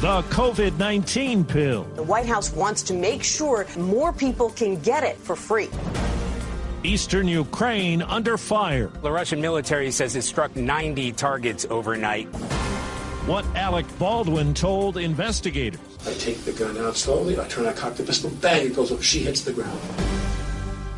The COVID 19 pill. The White House wants to make sure more people can get it for free. Eastern Ukraine under fire. The Russian military says it struck 90 targets overnight. What Alec Baldwin told investigators. I take the gun out slowly, I turn, I cock the pistol, bang, it goes up, she hits the ground.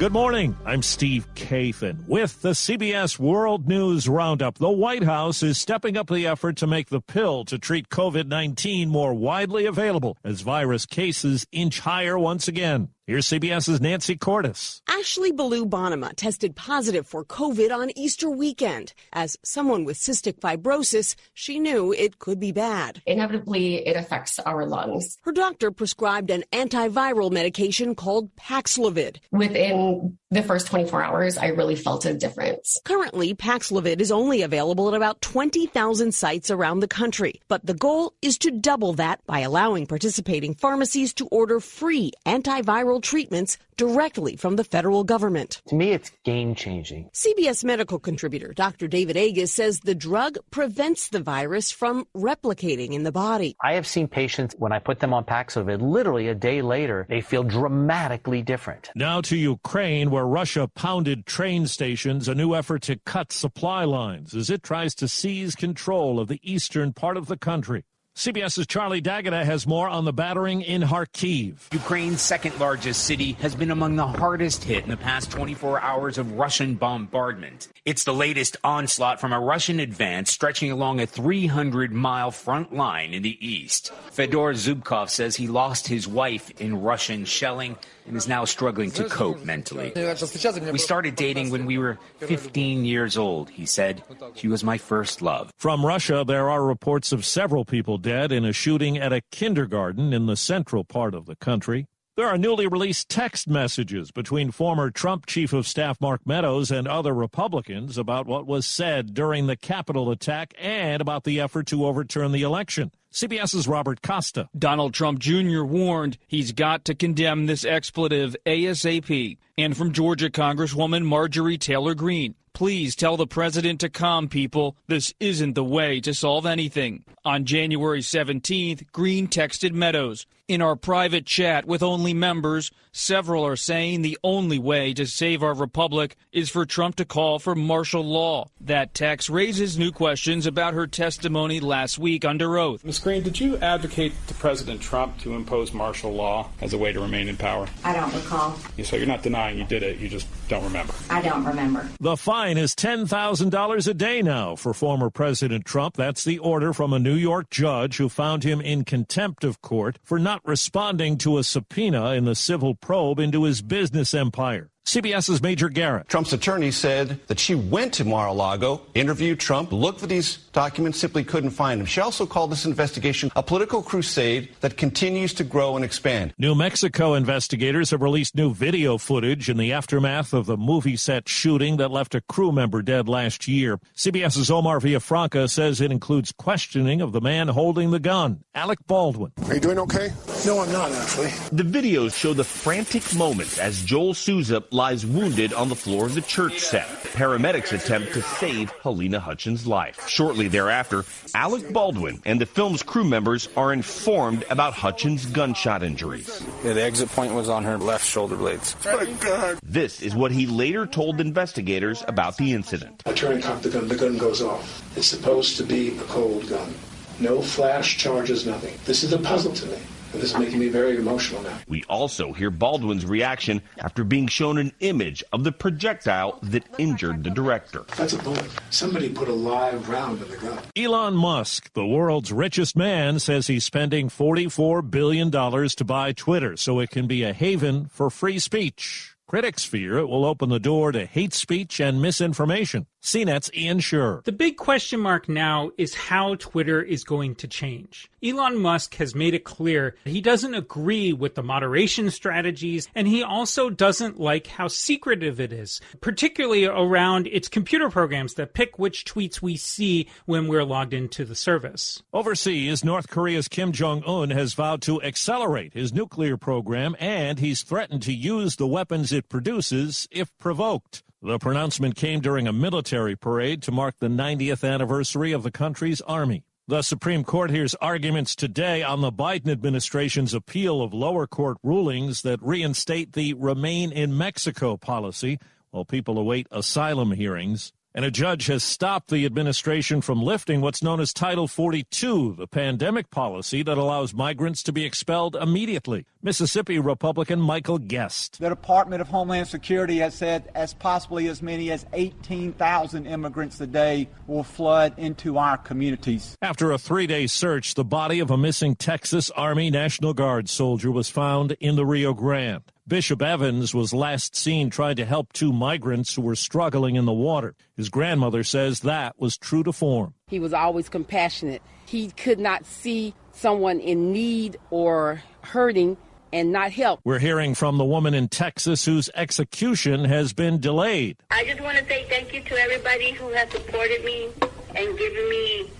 Good morning. I'm Steve Kathan with the CBS World News Roundup. The White House is stepping up the effort to make the pill to treat COVID 19 more widely available as virus cases inch higher once again. Here's CBS's Nancy Cordes. Ashley Ballou Bonema tested positive for COVID on Easter weekend. As someone with cystic fibrosis, she knew it could be bad. Inevitably, it affects our lungs. Her doctor prescribed an antiviral medication called Paxlovid. Within the first 24 hours, I really felt a difference. Currently, Paxlovid is only available at about 20,000 sites around the country, but the goal is to double that by allowing participating pharmacies to order free antiviral treatments directly from the federal government. To me, it's game changing. CBS medical contributor Dr. David Agus says the drug prevents the virus from replicating in the body. I have seen patients, when I put them on Paxlovid, literally a day later, they feel dramatically different. Now to Ukraine, where Russia pounded train stations, a new effort to cut supply lines as it tries to seize control of the eastern part of the country. CBS's Charlie D'Agata has more on the battering in Kharkiv. Ukraine's second largest city has been among the hardest hit in the past 24 hours of Russian bombardment. It's the latest onslaught from a Russian advance stretching along a 300 mile front line in the east. Fedor Zubkov says he lost his wife in Russian shelling and is now struggling to cope mentally. We started dating when we were 15 years old, he said. She was my first love. From Russia, there are reports of several people dead in a shooting at a kindergarten in the central part of the country. There are newly released text messages between former Trump Chief of Staff Mark Meadows and other Republicans about what was said during the Capitol attack and about the effort to overturn the election. CBS's Robert Costa. Donald Trump Jr. warned he's got to condemn this expletive ASAP. And from Georgia Congresswoman Marjorie Taylor Greene. Please tell the president to calm people. This isn't the way to solve anything. On January 17th, Greene texted Meadows. In our private chat with only members, several are saying the only way to save our republic is for Trump to call for martial law. That text raises new questions about her testimony last week under oath. Ms. Greene, did you advocate to President Trump to impose martial law as a way to remain in power? I don't recall. So you're not denying you did it, you just don't remember. I don't remember. The fine is $10,000 a day now for former President Trump. That's the order from a New York judge who found him in contempt of court for not responding to a subpoena in the civil probe into his business empire. CBS's Major Garrett. Trump's attorney said that she went to Mar-a-Lago, interviewed Trump, looked for these documents, simply couldn't find them. She also called this investigation a political crusade that continues to grow and expand. New Mexico investigators have released new video footage in the aftermath of the movie set shooting that left a crew member dead last year. CBS's Omar Villafranca says it includes questioning of the man holding the gun, Alec Baldwin. Are you doing okay? No, I'm not actually. The videos show the frantic moments as Joel Souza lies wounded on the floor of the church set. Paramedics attempt to save Halyna Hutchins' life. Shortly thereafter, Alec Baldwin and the film's crew members are informed about Hutchins' gunshot injuries. Yeah, the exit point was on her left shoulder blades. Oh, God. This is what he later told investigators about the incident. I turn and cock the gun, the gun goes off. It's supposed to be a cold gun. No flash charges, nothing. This is a puzzle to me. And this is making me very emotional now. We also hear Baldwin's reaction after being shown an image of the projectile that injured the director. That's a bullet. Somebody put a live round in the gun. Elon Musk, the world's richest man, says he's spending $44 billion to buy Twitter so it can be a haven for free speech. Critics fear it will open the door to hate speech and misinformation. CNET's Ian Sherr. The big question mark now is how Twitter is going to change. Elon Musk has made it clear he doesn't agree with the moderation strategies, and he also doesn't like how secretive it is, particularly around its computer programs that pick which tweets we see when we're logged into the service. Overseas, North Korea's Kim Jong un has vowed to accelerate his nuclear program, and he's threatened to use the weapons it produces if provoked. The pronouncement came during a military parade to mark the 90th anniversary of the country's army. The Supreme Court hears arguments today on the Biden administration's appeal of lower court rulings that reinstate the Remain in Mexico policy while people await asylum hearings. And a judge has stopped the administration from lifting what's known as Title 42, the pandemic policy that allows migrants to be expelled immediately. Mississippi Republican Michael Guest. The Department of Homeland Security has said as possibly as many as 18,000 immigrants a day will flood into our communities. After a three day search, the body of a missing Texas Army National Guard soldier was found in the Rio Grande. Bishop Evans was last seen trying to help two migrants who were struggling in the water. His grandmother says that was true to form. He was always compassionate. He could not see someone in need or hurting and not help. We're hearing from the woman in Texas whose execution has been delayed. I just want to say thank you to everybody who has supported me and given me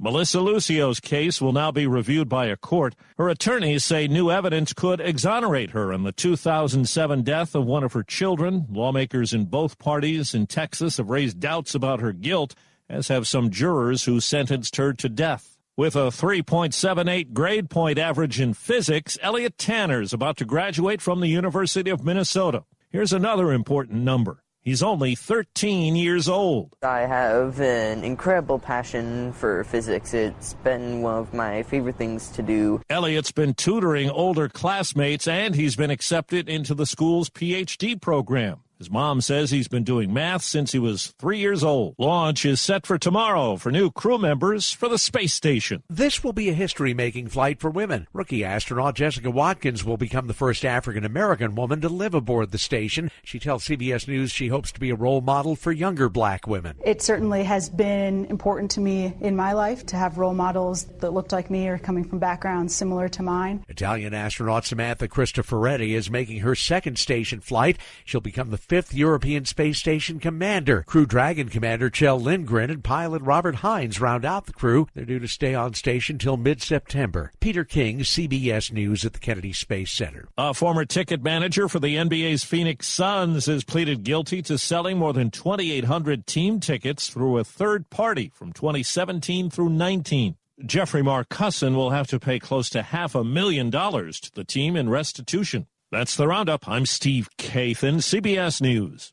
Melissa Lucio's case will now be reviewed by a court. Her attorneys say new evidence could exonerate her in the 2007 death of one of her children. Lawmakers in both parties in Texas have raised doubts about her guilt, as have some jurors who sentenced her to death. With a 3.78 grade point average in physics, Elliot Tanner is about to graduate from the University of Minnesota. Here's another important number. He's only 13 years old. I have an incredible passion for physics. It's been one of my favorite things to do. Elliot's been tutoring older classmates and he's been accepted into the school's PhD program. His mom says he's been doing math since he was three years old. Launch is set for tomorrow for new crew members for the space station. This will be a history making flight for women. Rookie astronaut Jessica Watkins will become the first African American woman to live aboard the station. She tells CBS News she hopes to be a role model for younger black women. It certainly has been important to me in my life to have role models that looked like me or coming from backgrounds similar to mine. Italian astronaut Samantha Cristoforetti is making her second station flight. She'll become the fifth European Space Station commander. Crew Dragon Commander Kjell Lindgren and pilot Robert Hines round out the crew. They're due to stay on station till mid-September. Peter King, CBS News at the Kennedy Space Center. A former ticket manager for the NBA's Phoenix Suns has pleaded guilty to selling more than 2,800 team tickets through a third party from 2017 through 19. Jeffrey Marcusson will have to pay close to half a million dollars to the team in restitution. That's the roundup. I'm Steve Kathan, CBS News.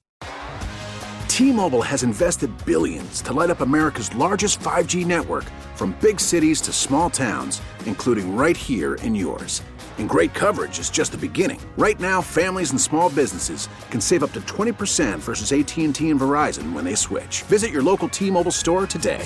T-Mobile has invested billions to light up America's largest 5G network from big cities to small towns, including right here in yours. And great coverage is just the beginning. Right now, families and small businesses can save up to 20% versus AT&T and Verizon when they switch. Visit your local T-Mobile store today.